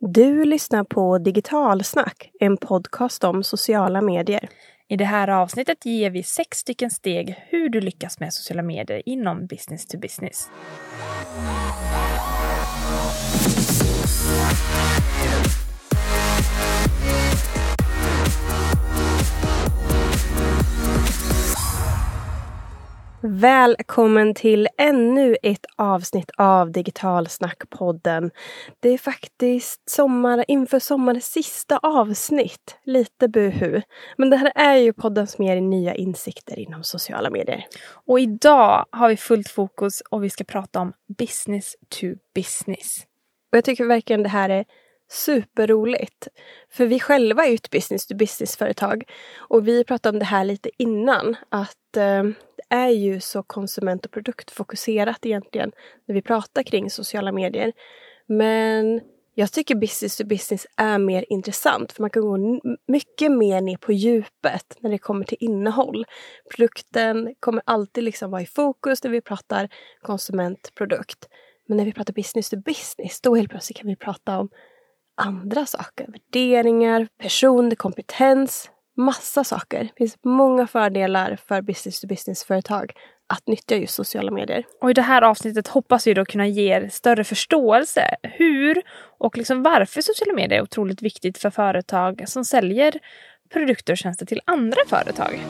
Du lyssnar på Digitalsnack, en podcast om sociala medier. I det här avsnittet ger vi sex stycken steg hur du lyckas med sociala medier inom business to business. Välkommen till ännu ett avsnitt av Digitalsnackpodden. Det är faktiskt sommar, inför sommarens sista avsnitt. Lite buhu. Men det här är ju podden som ger nya insikter inom sociala medier. Och idag har vi fullt fokus och vi ska prata om business to business. Och jag tycker verkligen det här är superroligt. För vi själva är ju ett business to business-företag. Och vi pratade om det här lite innan. Att eh, är ju så konsument och produktfokuserat egentligen när vi pratar kring sociala medier. Men jag tycker business to business är mer intressant för man kan gå mycket mer ner på djupet när det kommer till innehåll. Produkten kommer alltid liksom vara i fokus när vi pratar konsumentprodukt. Men när vi pratar business to business, då helt plötsligt kan vi prata om andra saker. Värderingar, personlig kompetens, massa saker. Det finns många fördelar för business to business-företag att nyttja just sociala medier. Och i det här avsnittet hoppas vi då kunna ge er större förståelse hur och liksom varför sociala medier är otroligt viktigt för företag som säljer produkter och tjänster till andra företag.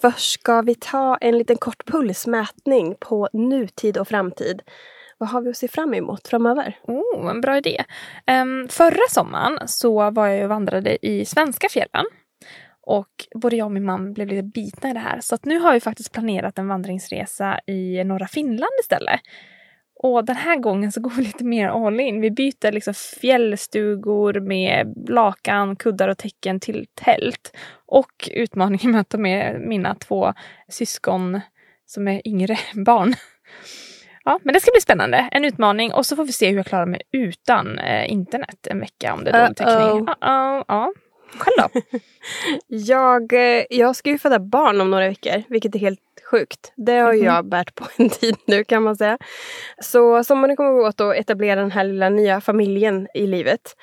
Först ska vi ta en liten kort pulsmätning på nutid och framtid. Vad har vi att se fram emot framöver? Oh, en bra idé. Um, förra sommaren så var jag och vandrade i svenska fjällen. Och både jag och min man blev lite bitna i det här. Så att nu har vi faktiskt planerat en vandringsresa i norra Finland istället. Och den här gången så går vi lite mer all in. Vi byter liksom fjällstugor med lakan, kuddar och täcken till tält. Och utmaningen med att ta med mina två syskon som är yngre barn. Ja, men det ska bli spännande. En utmaning och så får vi se hur jag klarar mig utan eh, internet en vecka om det är dålig täckning. Uh -oh. Ja. Själv då? jag, eh, jag ska ju föda barn om några veckor, vilket är helt sjukt. Det har mm -hmm. jag bärt på en tid nu kan man säga. Så sommaren kommer gå åt att etablera den här lilla nya familjen i livet.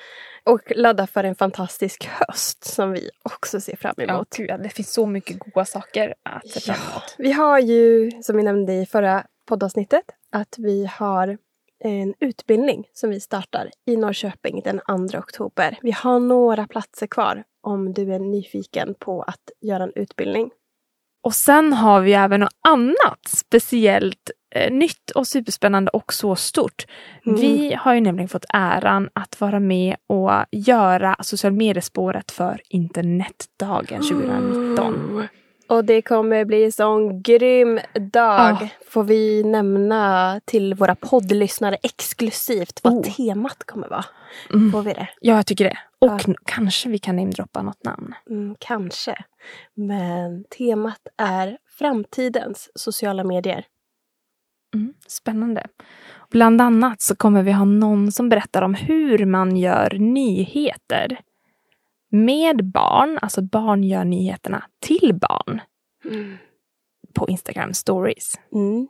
Och ladda för en fantastisk höst som vi också ser fram emot. Ja, gud, det finns så mycket goda saker att se fram emot. Ja, vi har ju, som vi nämnde i förra poddavsnittet, att vi har en utbildning som vi startar i Norrköping den 2 oktober. Vi har några platser kvar om du är nyfiken på att göra en utbildning. Och sen har vi även något annat speciellt eh, nytt och superspännande och så stort. Mm. Vi har ju nämligen fått äran att vara med och göra social mediespåret för internetdagen 2019. Oh. Och det kommer bli en sån grym dag. Oh. Får vi nämna till våra poddlyssnare exklusivt vad oh. temat kommer vara? Mm. Får vi det? Ja, jag tycker det. Och ja. kanske vi kan namedroppa något namn. Mm, kanske. Men temat är framtidens sociala medier. Mm, spännande. Bland annat så kommer vi ha någon som berättar om hur man gör nyheter med barn, alltså barn gör nyheterna till barn mm. på Instagram stories. Mm.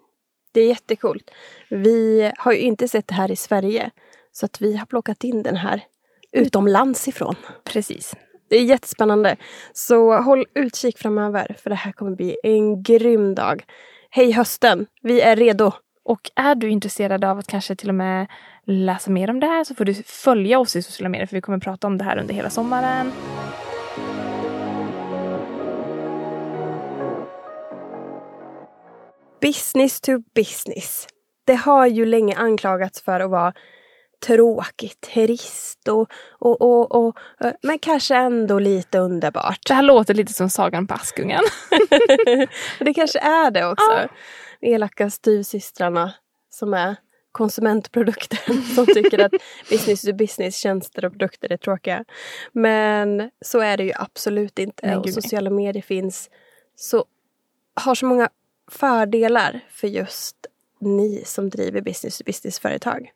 Det är jättekult. Vi har ju inte sett det här i Sverige så att vi har plockat in den här utomlands ifrån. Precis. Det är jättespännande. Så håll utkik framöver för det här kommer bli en grym dag. Hej hösten! Vi är redo! Och är du intresserad av att kanske till och med läsa mer om det här så får du följa oss i sociala medier för vi kommer prata om det här under hela sommaren. Business to business. Det har ju länge anklagats för att vara tråkigt, trist och, och, och, och, men kanske ändå lite underbart. Det här låter lite som Sagan på Askungen. det kanske är det också. Ah. Elaka styvsystrarna som är konsumentprodukter som tycker att business to business tjänster och produkter är tråkiga. Men så är det ju absolut inte. Nej, och sociala medier finns så, har så många fördelar för just ni som driver business to business företag.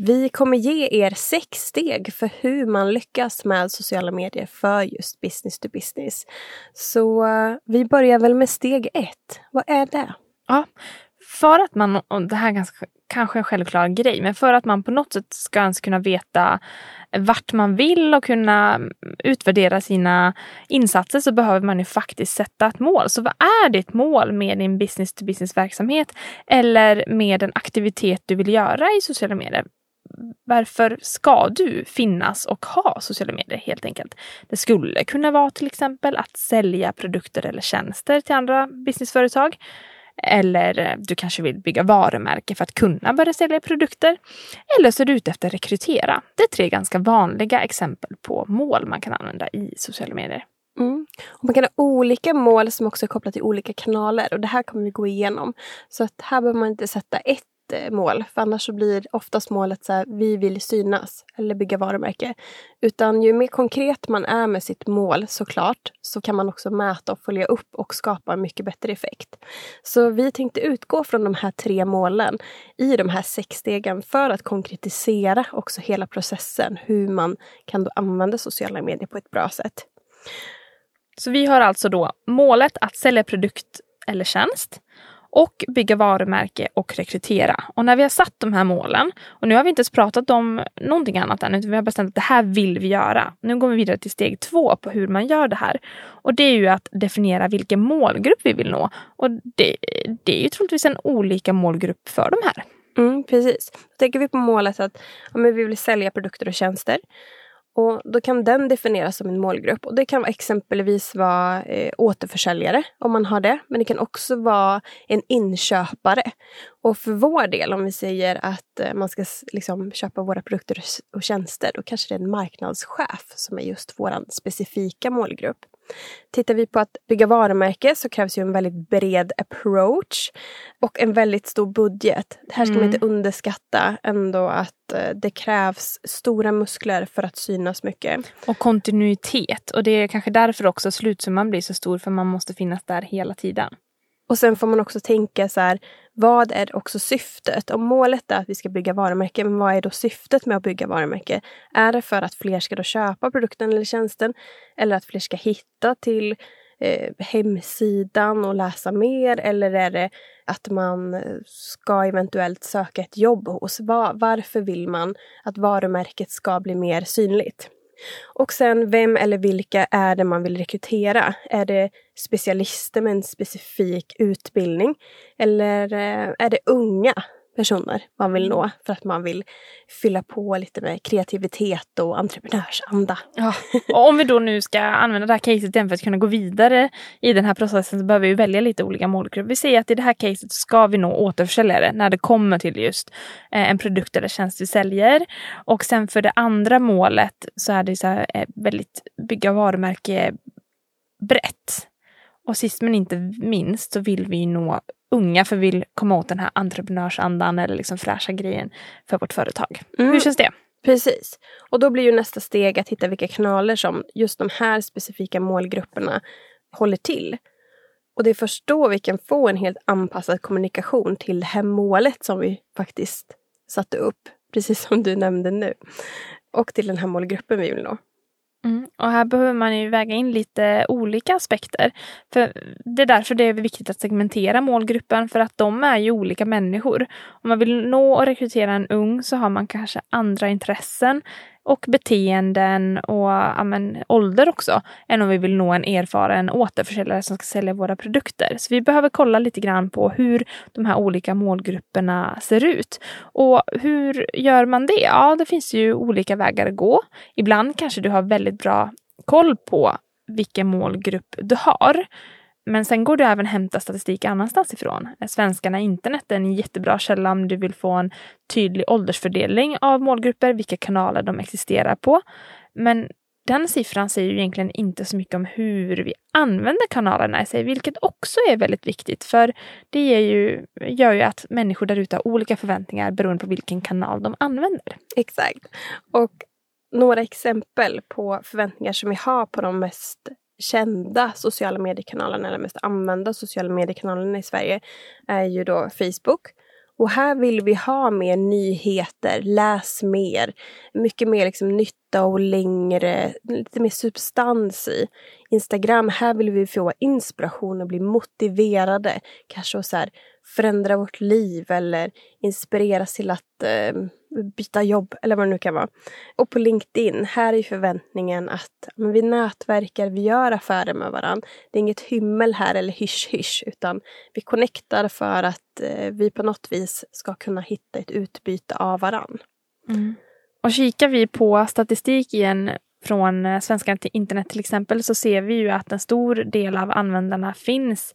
Vi kommer ge er sex steg för hur man lyckas med sociala medier för just business to business. Så uh, vi börjar väl med steg ett. Vad är det? Ja, för att man, och det här är ganska, kanske en självklar grej, men för att man på något sätt ska ens kunna veta vart man vill och kunna utvärdera sina insatser så behöver man ju faktiskt sätta ett mål. Så vad är ditt mål med din business to business verksamhet eller med den aktivitet du vill göra i sociala medier? varför ska du finnas och ha sociala medier helt enkelt? Det skulle kunna vara till exempel att sälja produkter eller tjänster till andra businessföretag. Eller eh, du kanske vill bygga varumärke för att kunna börja sälja produkter. Eller så är du ute efter att rekrytera. Det är tre ganska vanliga exempel på mål man kan använda i sociala medier. Mm. Och man kan ha olika mål som också är kopplat till olika kanaler och det här kommer vi gå igenom. Så att här behöver man inte sätta ett Eh, mål. För annars så blir oftast målet så här, vi vill synas eller bygga varumärke. Utan ju mer konkret man är med sitt mål såklart, så kan man också mäta och följa upp och skapa en mycket bättre effekt. Så vi tänkte utgå från de här tre målen i de här sex stegen för att konkretisera också hela processen, hur man kan då använda sociala medier på ett bra sätt. Så vi har alltså då målet att sälja produkt eller tjänst och bygga varumärke och rekrytera. Och när vi har satt de här målen, och nu har vi inte ens pratat om någonting annat än, utan vi har bestämt att det här vill vi göra. Nu går vi vidare till steg två på hur man gör det här. Och det är ju att definiera vilken målgrupp vi vill nå. Och det, det är ju troligtvis en olika målgrupp för de här. Mm, precis. Då tänker vi på målet att ja, men vi vill sälja produkter och tjänster. Och Då kan den definieras som en målgrupp. Och Det kan exempelvis vara eh, återförsäljare om man har det. Men det kan också vara en inköpare. Och för vår del, om vi säger att eh, man ska liksom, köpa våra produkter och tjänster, då kanske det är en marknadschef som är just vår specifika målgrupp. Tittar vi på att bygga varumärke så krävs ju en väldigt bred approach och en väldigt stor budget. Här ska mm. man inte underskatta ändå att eh, det krävs stora muskler för att synas mycket. Och kontinuitet. Och det är kanske därför också slutsumman blir så stor för man måste finnas där hela tiden. Och sen får man också tänka så här, vad är också syftet? Om målet är att vi ska bygga varumärke, men vad är då syftet med att bygga varumärke? Är det för att fler ska då köpa produkten eller tjänsten? Eller att fler ska hitta till eh, hemsidan och läsa mer? Eller är det att man eh, ska eventuellt söka ett jobb hos? Var, varför vill man att varumärket ska bli mer synligt? Och sen vem eller vilka är det man vill rekrytera? Är det specialister med en specifik utbildning? Eller eh, är det unga personer man vill nå för att man vill fylla på lite med kreativitet och entreprenörsanda. Ja. Och om vi då nu ska använda det här caset igen för att kunna gå vidare i den här processen så behöver vi välja lite olika målgrupper. Vi säger att i det här caset ska vi nå återförsäljare när det kommer till just eh, en produkt eller tjänst vi säljer. Och sen för det andra målet så är det så eh, väldigt bygga varumärke brett. Och sist men inte minst så vill vi nå unga för vi vill komma åt den här entreprenörsandan eller liksom fräscha grejen för vårt företag. Mm. Hur känns det? Precis. Och då blir ju nästa steg att hitta vilka kanaler som just de här specifika målgrupperna håller till. Och det är först då vi kan få en helt anpassad kommunikation till det här målet som vi faktiskt satte upp, precis som du nämnde nu. Och till den här målgruppen vi vill nå. Mm. Och här behöver man ju väga in lite olika aspekter. För Det är därför det är viktigt att segmentera målgruppen för att de är ju olika människor. Om man vill nå och rekrytera en ung så har man kanske andra intressen och beteenden och ja, men, ålder också än om vi vill nå en erfaren återförsäljare som ska sälja våra produkter. Så vi behöver kolla lite grann på hur de här olika målgrupperna ser ut. Och hur gör man det? Ja, det finns ju olika vägar att gå. Ibland kanske du har väldigt bra koll på vilken målgrupp du har. Men sen går det även att hämta statistik annanstans ifrån. Svenskarna internet är en jättebra källa om du vill få en tydlig åldersfördelning av målgrupper, vilka kanaler de existerar på. Men den siffran säger ju egentligen inte så mycket om hur vi använder kanalerna i sig, vilket också är väldigt viktigt. För det ger ju, gör ju att människor där ute har olika förväntningar beroende på vilken kanal de använder. Exakt. Och några exempel på förväntningar som vi har på de mest kända sociala mediekanalerna, eller mest använda sociala mediekanalerna i Sverige, är ju då Facebook. Och här vill vi ha mer nyheter, läs mer, mycket mer liksom nytta och längre, lite mer substans i. Instagram, här vill vi få inspiration och bli motiverade, kanske så här, förändra vårt liv eller inspireras till att eh, byta jobb eller vad det nu kan vara. Och på LinkedIn, här är förväntningen att men vi nätverkar, vi gör affärer med varandra. Det är inget hymmel här eller hysch-hysch utan vi connectar för att eh, vi på något vis ska kunna hitta ett utbyte av varandra. Mm. Och kikar vi på statistik igen från eh, Svenska internet till exempel så ser vi ju att en stor del av användarna finns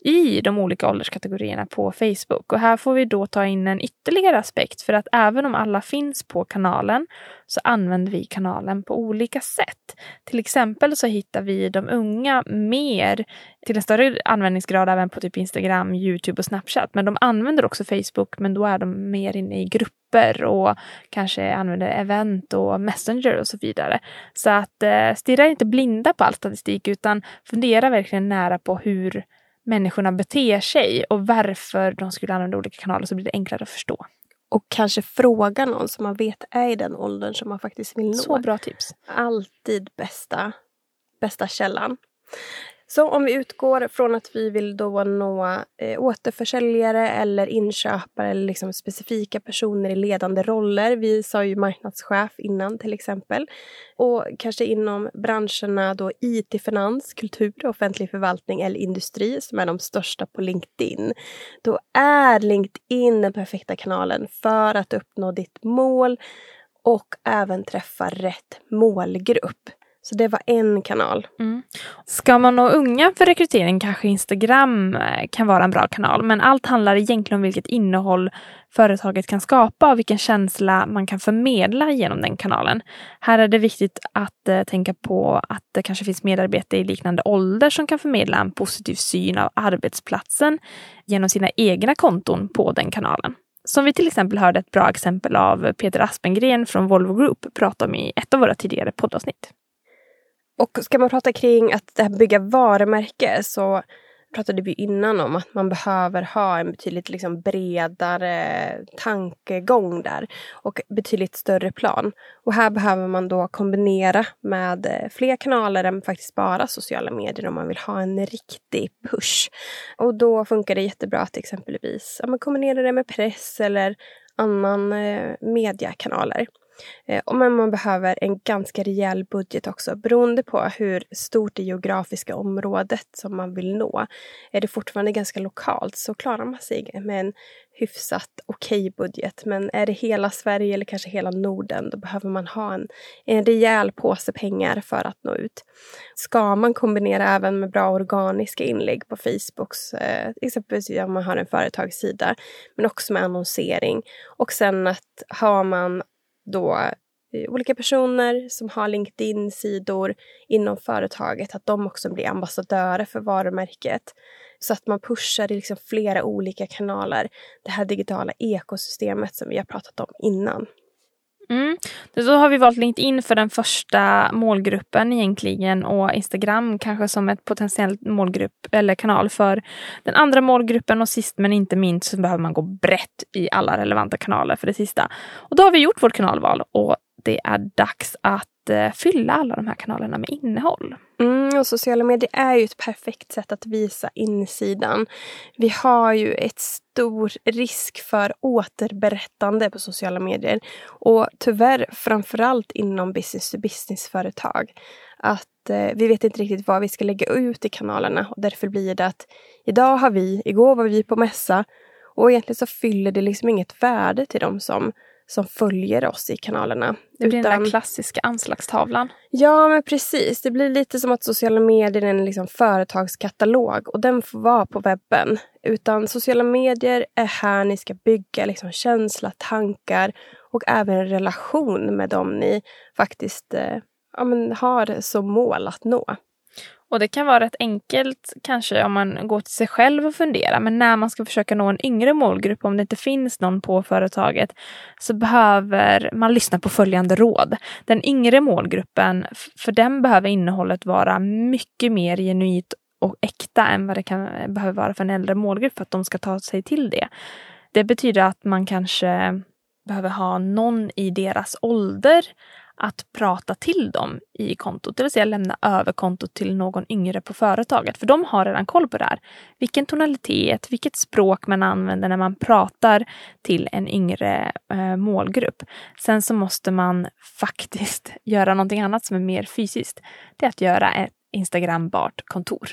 i de olika ålderskategorierna på Facebook. Och här får vi då ta in en ytterligare aspekt för att även om alla finns på kanalen så använder vi kanalen på olika sätt. Till exempel så hittar vi de unga mer till en större användningsgrad även på typ Instagram, Youtube och Snapchat. Men de använder också Facebook men då är de mer inne i grupper och kanske använder event och Messenger och så vidare. Så att eh, stirra inte blinda på all statistik utan fundera verkligen nära på hur människorna beter sig och varför de skulle använda olika kanaler så blir det enklare att förstå. Och kanske fråga någon som man vet är i den åldern som man faktiskt vill nå. Så bra tips. Alltid bästa, bästa källan. Så om vi utgår från att vi vill då nå eh, återförsäljare eller inköpare eller liksom specifika personer i ledande roller. Vi sa ju marknadschef innan till exempel. Och kanske inom branscherna då IT, finans, kultur, offentlig förvaltning eller industri som är de största på LinkedIn. Då är LinkedIn den perfekta kanalen för att uppnå ditt mål och även träffa rätt målgrupp. Så det var en kanal. Mm. Ska man nå unga för rekrytering kanske Instagram eh, kan vara en bra kanal. Men allt handlar egentligen om vilket innehåll företaget kan skapa och vilken känsla man kan förmedla genom den kanalen. Här är det viktigt att eh, tänka på att det kanske finns medarbetare i liknande ålder som kan förmedla en positiv syn av arbetsplatsen genom sina egna konton på den kanalen. Som vi till exempel hörde ett bra exempel av Peter Aspengren från Volvo Group prata om i ett av våra tidigare poddavsnitt. Och ska man prata kring att det här bygga varumärke så pratade vi innan om att man behöver ha en betydligt liksom bredare tankegång där och betydligt större plan. Och här behöver man då kombinera med fler kanaler än faktiskt bara sociala medier om man vill ha en riktig push. Och då funkar det jättebra att exempelvis ja, kombinera det med press eller annan eh, mediekanaler. Eh, och men man behöver en ganska rejäl budget också beroende på hur stort det geografiska området som man vill nå. Är det fortfarande ganska lokalt så klarar man sig med en hyfsat okej okay budget. Men är det hela Sverige eller kanske hela Norden då behöver man ha en, en rejäl påse pengar för att nå ut. Ska man kombinera även med bra organiska inlägg på Facebooks, eh, exempelvis om man har en företagssida, men också med annonsering. Och sen att har man då eh, olika personer som har LinkedIn-sidor inom företaget, att de också blir ambassadörer för varumärket. Så att man pushar i liksom flera olika kanaler. Det här digitala ekosystemet som vi har pratat om innan. Mm. Då har vi valt LinkedIn för den första målgruppen egentligen och Instagram kanske som ett potentiellt målgrupp eller kanal för den andra målgruppen och sist men inte minst så behöver man gå brett i alla relevanta kanaler för det sista. Och då har vi gjort vårt kanalval och det är dags att eh, fylla alla de här kanalerna med innehåll. Mm, och sociala medier är ju ett perfekt sätt att visa insidan. Vi har ju ett stor risk för återberättande på sociala medier. Och tyvärr framförallt inom business to business-företag. Att eh, vi vet inte riktigt vad vi ska lägga ut i kanalerna och därför blir det att idag har vi, igår var vi på mässa och egentligen så fyller det liksom inget värde till de som som följer oss i kanalerna. Det blir Utan, den där klassiska anslagstavlan. Ja, men precis. Det blir lite som att sociala medier är en liksom företagskatalog och den får vara på webben. Utan sociala medier är här ni ska bygga liksom känsla, tankar och även en relation med dem ni faktiskt eh, ja, har som mål att nå. Och det kan vara rätt enkelt kanske om man går till sig själv och funderar. Men när man ska försöka nå en yngre målgrupp, om det inte finns någon på företaget, så behöver man lyssna på följande råd. Den yngre målgruppen, för den behöver innehållet vara mycket mer genuint och äkta än vad det kan behöva vara för en äldre målgrupp för att de ska ta sig till det. Det betyder att man kanske behöver ha någon i deras ålder att prata till dem i kontot, det vill säga lämna över kontot till någon yngre på företaget. För de har redan koll på det här. Vilken tonalitet, vilket språk man använder när man pratar till en yngre eh, målgrupp. Sen så måste man faktiskt göra någonting annat som är mer fysiskt. Det är att göra ett Instagrambart kontor.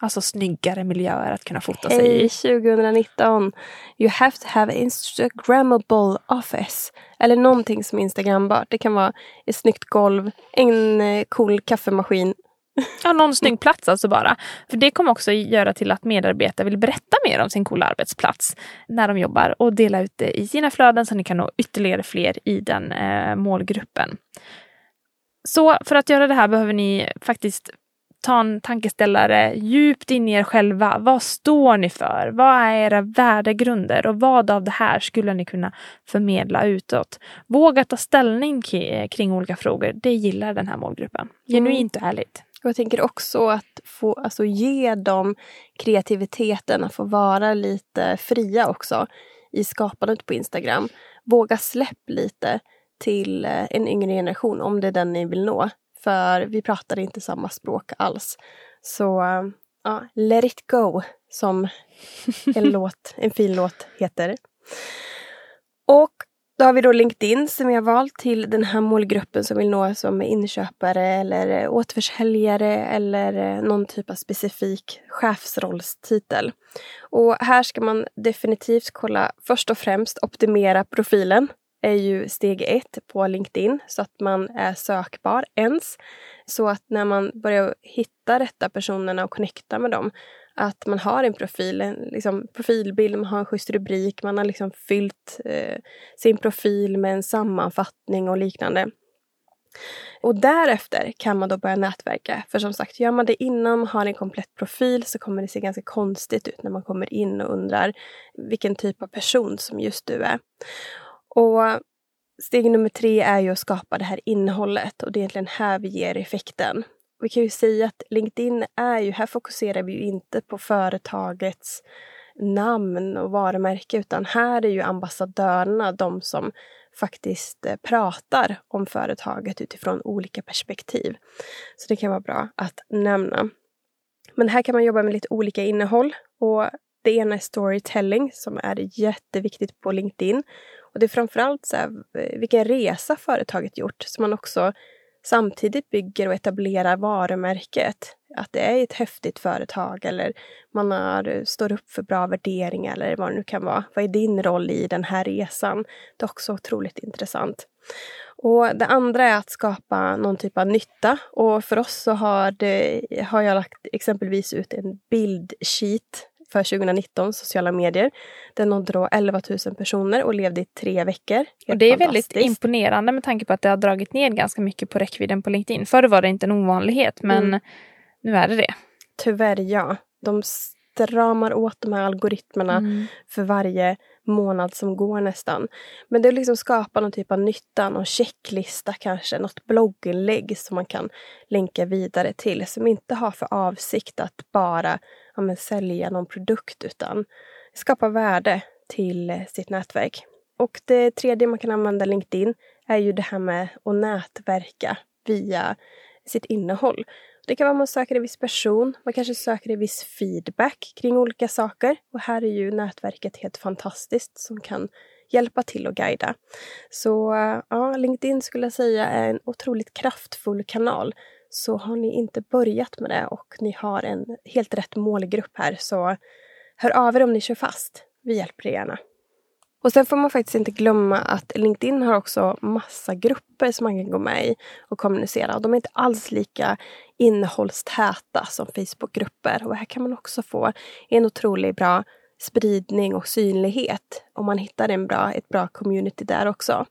Alltså snyggare miljöer att kunna fota sig Hej i. 2019! You have to have Instagrammable office. Eller någonting som är instagrambart. Det kan vara ett snyggt golv, en eh, cool kaffemaskin. Ja, någon snygg plats alltså bara. För det kommer också göra till att medarbetare vill berätta mer om sin coola arbetsplats när de jobbar och dela ut det i sina flöden så ni kan nå ytterligare fler i den eh, målgruppen. Så för att göra det här behöver ni faktiskt ta en tankeställare djupt in i er själva. Vad står ni för? Vad är era värdegrunder och vad av det här skulle ni kunna förmedla utåt? Våga ta ställning kring olika frågor. Det gillar den här målgruppen. Genuint och ärligt. Och jag tänker också att få alltså, ge dem kreativiteten att få vara lite fria också i skapandet på Instagram. Våga släpp lite till eh, en yngre generation om det är den ni vill nå. För vi pratar inte samma språk alls. Så ja, Let it go, som en, låt, en fin låt heter. Och då har vi då LinkedIn som vi har valt till den här målgruppen som vill nå som inköpare eller återförsäljare eller någon typ av specifik chefsrollstitel. Och här ska man definitivt kolla först och främst optimera profilen är ju steg ett på LinkedIn så att man är sökbar ens. Så att när man börjar hitta rätta personerna och connecta med dem att man har en profil, en liksom, profilbild, man har en schysst rubrik, man har liksom fyllt eh, sin profil med en sammanfattning och liknande. Och därefter kan man då börja nätverka. För som sagt, gör man det innan man har en komplett profil så kommer det se ganska konstigt ut när man kommer in och undrar vilken typ av person som just du är. Och steg nummer tre är ju att skapa det här innehållet och det är egentligen här vi ger effekten. Vi kan ju säga att LinkedIn är ju, här fokuserar vi ju inte på företagets namn och varumärke utan här är ju ambassadörerna de som faktiskt eh, pratar om företaget utifrån olika perspektiv. Så det kan vara bra att nämna. Men här kan man jobba med lite olika innehåll och det ena är storytelling som är jätteviktigt på LinkedIn och det är framförallt så här, vilken resa företaget gjort så man också samtidigt bygger och etablerar varumärket. Att det är ett häftigt företag eller man har, eh, står upp för bra värderingar eller vad det nu kan vara. Vad är din roll i den här resan? Det är också otroligt intressant. Och Det andra är att skapa någon typ av nytta. Och för oss så har, det, har jag lagt exempelvis ut en bildsheet för 2019, sociala medier. Den nådde då 11 000 personer och levde i tre veckor. Helt och det är väldigt imponerande med tanke på att det har dragit ner ganska mycket på räckvidden på LinkedIn. Förr var det inte en ovanlighet men mm. nu är det det. Tyvärr ja. De stramar åt de här algoritmerna mm. för varje månad som går nästan. Men det är liksom skapa någon typ av nytta, någon checklista kanske, något blogginlägg som man kan länka vidare till som inte har för avsikt att bara ja, men, sälja någon produkt utan skapa värde till eh, sitt nätverk. Och det tredje man kan använda LinkedIn är ju det här med att nätverka via sitt innehåll. Det kan vara att man söker en viss person, man kanske söker en viss feedback kring olika saker. Och här är ju nätverket helt fantastiskt som kan hjälpa till och guida. Så ja, LinkedIn skulle jag säga är en otroligt kraftfull kanal. Så har ni inte börjat med det och ni har en helt rätt målgrupp här så hör av er om ni kör fast. Vi hjälper er gärna. Och sen får man faktiskt inte glömma att LinkedIn har också massa grupper som man kan gå med i och kommunicera. Och De är inte alls lika innehållstäta som Facebookgrupper. Och här kan man också få en otroligt bra spridning och synlighet om man hittar en bra, ett bra community där också.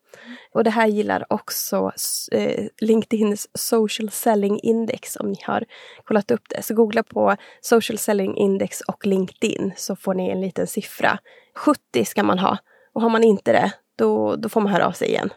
Och det här gillar också eh, LinkedIns Social Selling Index om ni har kollat upp det. Så googla på Social Selling Index och LinkedIn så får ni en liten siffra. 70 ska man ha och har man inte det, då, då får man höra av sig igen.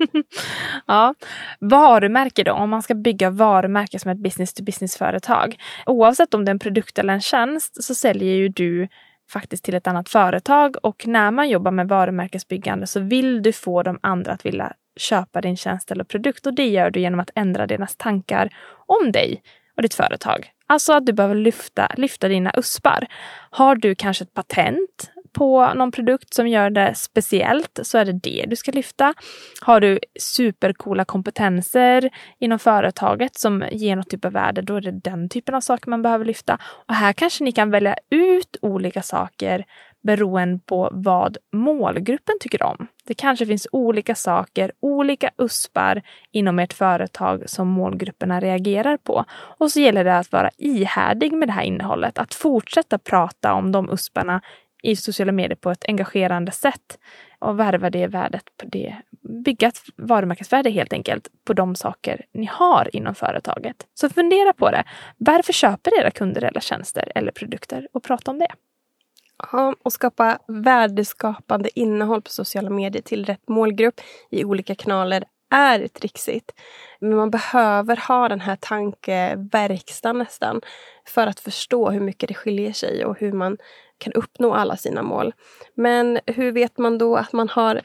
ja. Varumärke då, om man ska bygga varumärke som ett business to business företag. Oavsett om det är en produkt eller en tjänst så säljer ju du faktiskt till ett annat företag och när man jobbar med varumärkesbyggande så vill du få de andra att vilja köpa din tjänst eller produkt och det gör du genom att ändra deras tankar om dig och ditt företag. Alltså att du behöver lyfta, lyfta dina uspar. Har du kanske ett patent på någon produkt som gör det speciellt så är det det du ska lyfta. Har du supercoola kompetenser inom företaget som ger något typ av värde, då är det den typen av saker man behöver lyfta. Och här kanske ni kan välja ut olika saker beroende på vad målgruppen tycker om. Det kanske finns olika saker, olika uspar inom ert företag som målgrupperna reagerar på. Och så gäller det att vara ihärdig med det här innehållet, att fortsätta prata om de usparna i sociala medier på ett engagerande sätt och värva det värdet på det. Bygga ett varumärkesvärde helt enkelt på de saker ni har inom företaget. Så fundera på det. Varför köper era kunder eller tjänster eller produkter? Och prata om det. Ja, och skapa värdeskapande innehåll på sociala medier till rätt målgrupp i olika kanaler är trixigt. Men man behöver ha den här tankeverkstan nästan för att förstå hur mycket det skiljer sig och hur man kan uppnå alla sina mål. Men hur vet man då att man har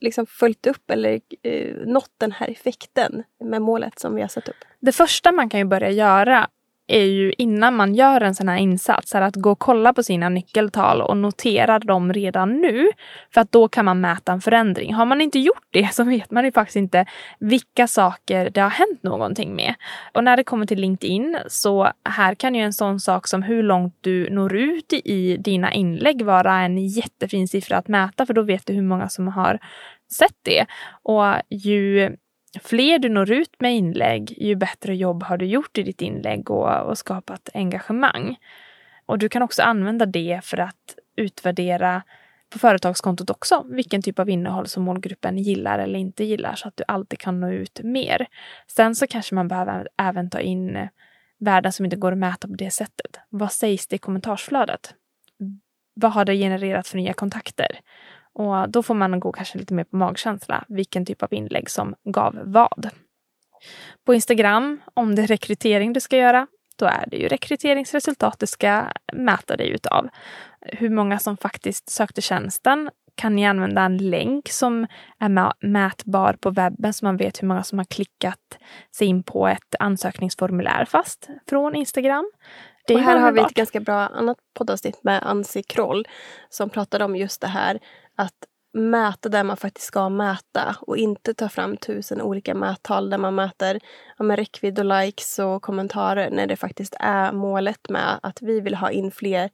liksom följt upp eller eh, nått den här effekten med målet som vi har satt upp? Det första man kan ju börja göra är ju innan man gör en sån här insats, är att gå och kolla på sina nyckeltal och notera dem redan nu. För att då kan man mäta en förändring. Har man inte gjort det så vet man ju faktiskt inte vilka saker det har hänt någonting med. Och när det kommer till LinkedIn så här kan ju en sån sak som hur långt du når ut i dina inlägg vara en jättefin siffra att mäta för då vet du hur många som har sett det. Och ju fler du når ut med inlägg, ju bättre jobb har du gjort i ditt inlägg och, och skapat engagemang. Och du kan också använda det för att utvärdera på företagskontot också vilken typ av innehåll som målgruppen gillar eller inte gillar så att du alltid kan nå ut mer. Sen så kanske man behöver även ta in värden som inte går att mäta på det sättet. Vad sägs det i kommentarsflödet? Vad har det genererat för nya kontakter? Och då får man gå kanske lite mer på magkänsla, vilken typ av inlägg som gav vad. På Instagram, om det är rekrytering du ska göra, då är det ju rekryteringsresultat du ska mäta dig utav. Hur många som faktiskt sökte tjänsten. Kan ni använda en länk som är mätbar på webben så man vet hur många som har klickat sig in på ett ansökningsformulär fast från Instagram. Det och här har vi ett ganska bra annat poddavsnitt med Ansi Kroll som pratade om just det här att mäta där man faktiskt ska mäta och inte ta fram tusen olika mättal där man mäter ja, med räckvidd och likes och kommentarer när det faktiskt är målet med att vi vill ha in fler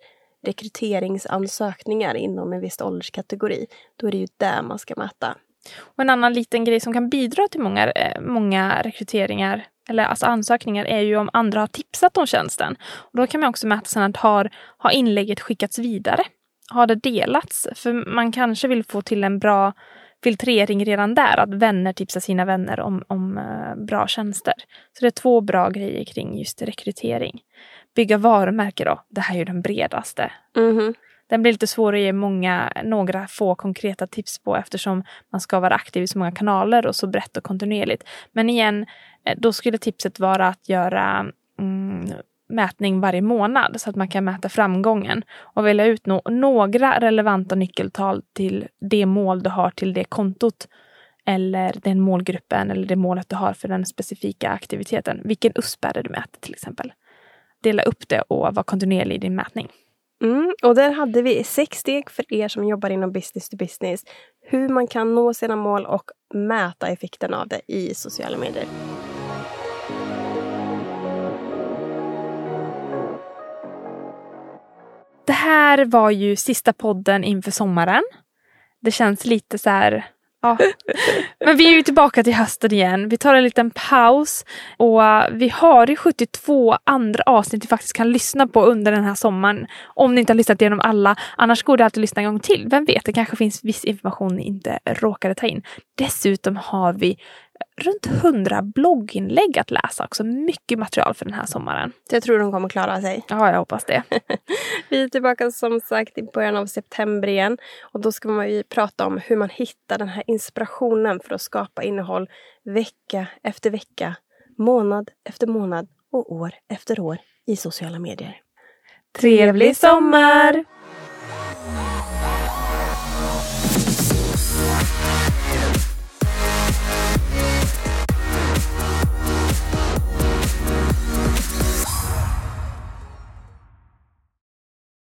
rekryteringsansökningar inom en viss ålderskategori. Då är det ju där man ska mäta. Och en annan liten grej som kan bidra till många, eh, många rekryteringar eller alltså ansökningar är ju om andra har tipsat om tjänsten. Och då kan man också mäta sen att har, har inlägget skickats vidare? Har det delats? För man kanske vill få till en bra filtrering redan där, att vänner tipsar sina vänner om, om uh, bra tjänster. Så det är två bra grejer kring just rekrytering. Bygga varumärke då, det här är ju den bredaste. Mm-hmm. Den blir lite svår att ge många, några få konkreta tips på eftersom man ska vara aktiv i så många kanaler och så brett och kontinuerligt. Men igen, eh, då skulle tipset vara att göra mm, mätning varje månad så att man kan mäta framgången och välja ut no några relevanta nyckeltal till det mål du har till det kontot eller den målgruppen eller det målet du har för den specifika aktiviteten. Vilken USP är det du mäter till exempel? Dela upp det och var kontinuerlig i din mätning. Mm, och där hade vi sex steg för er som jobbar inom business to business. Hur man kan nå sina mål och mäta effekten av det i sociala medier. Det här var ju sista podden inför sommaren. Det känns lite så här Ja. Men vi är ju tillbaka till hösten igen. Vi tar en liten paus och vi har ju 72 andra avsnitt vi faktiskt kan lyssna på under den här sommaren. Om ni inte har lyssnat igenom alla. Annars går det alltid att lyssna en gång till. Vem vet, det kanske finns viss information ni inte råkade ta in. Dessutom har vi runt hundra blogginlägg att läsa också. Mycket material för den här sommaren. Jag tror de kommer klara sig. Ja, jag hoppas det. vi är tillbaka som sagt i början av september igen. Och då ska man ju prata om hur man hittar den här inspirationen för att skapa innehåll vecka efter vecka, månad efter månad och år efter år i sociala medier. Trevlig sommar!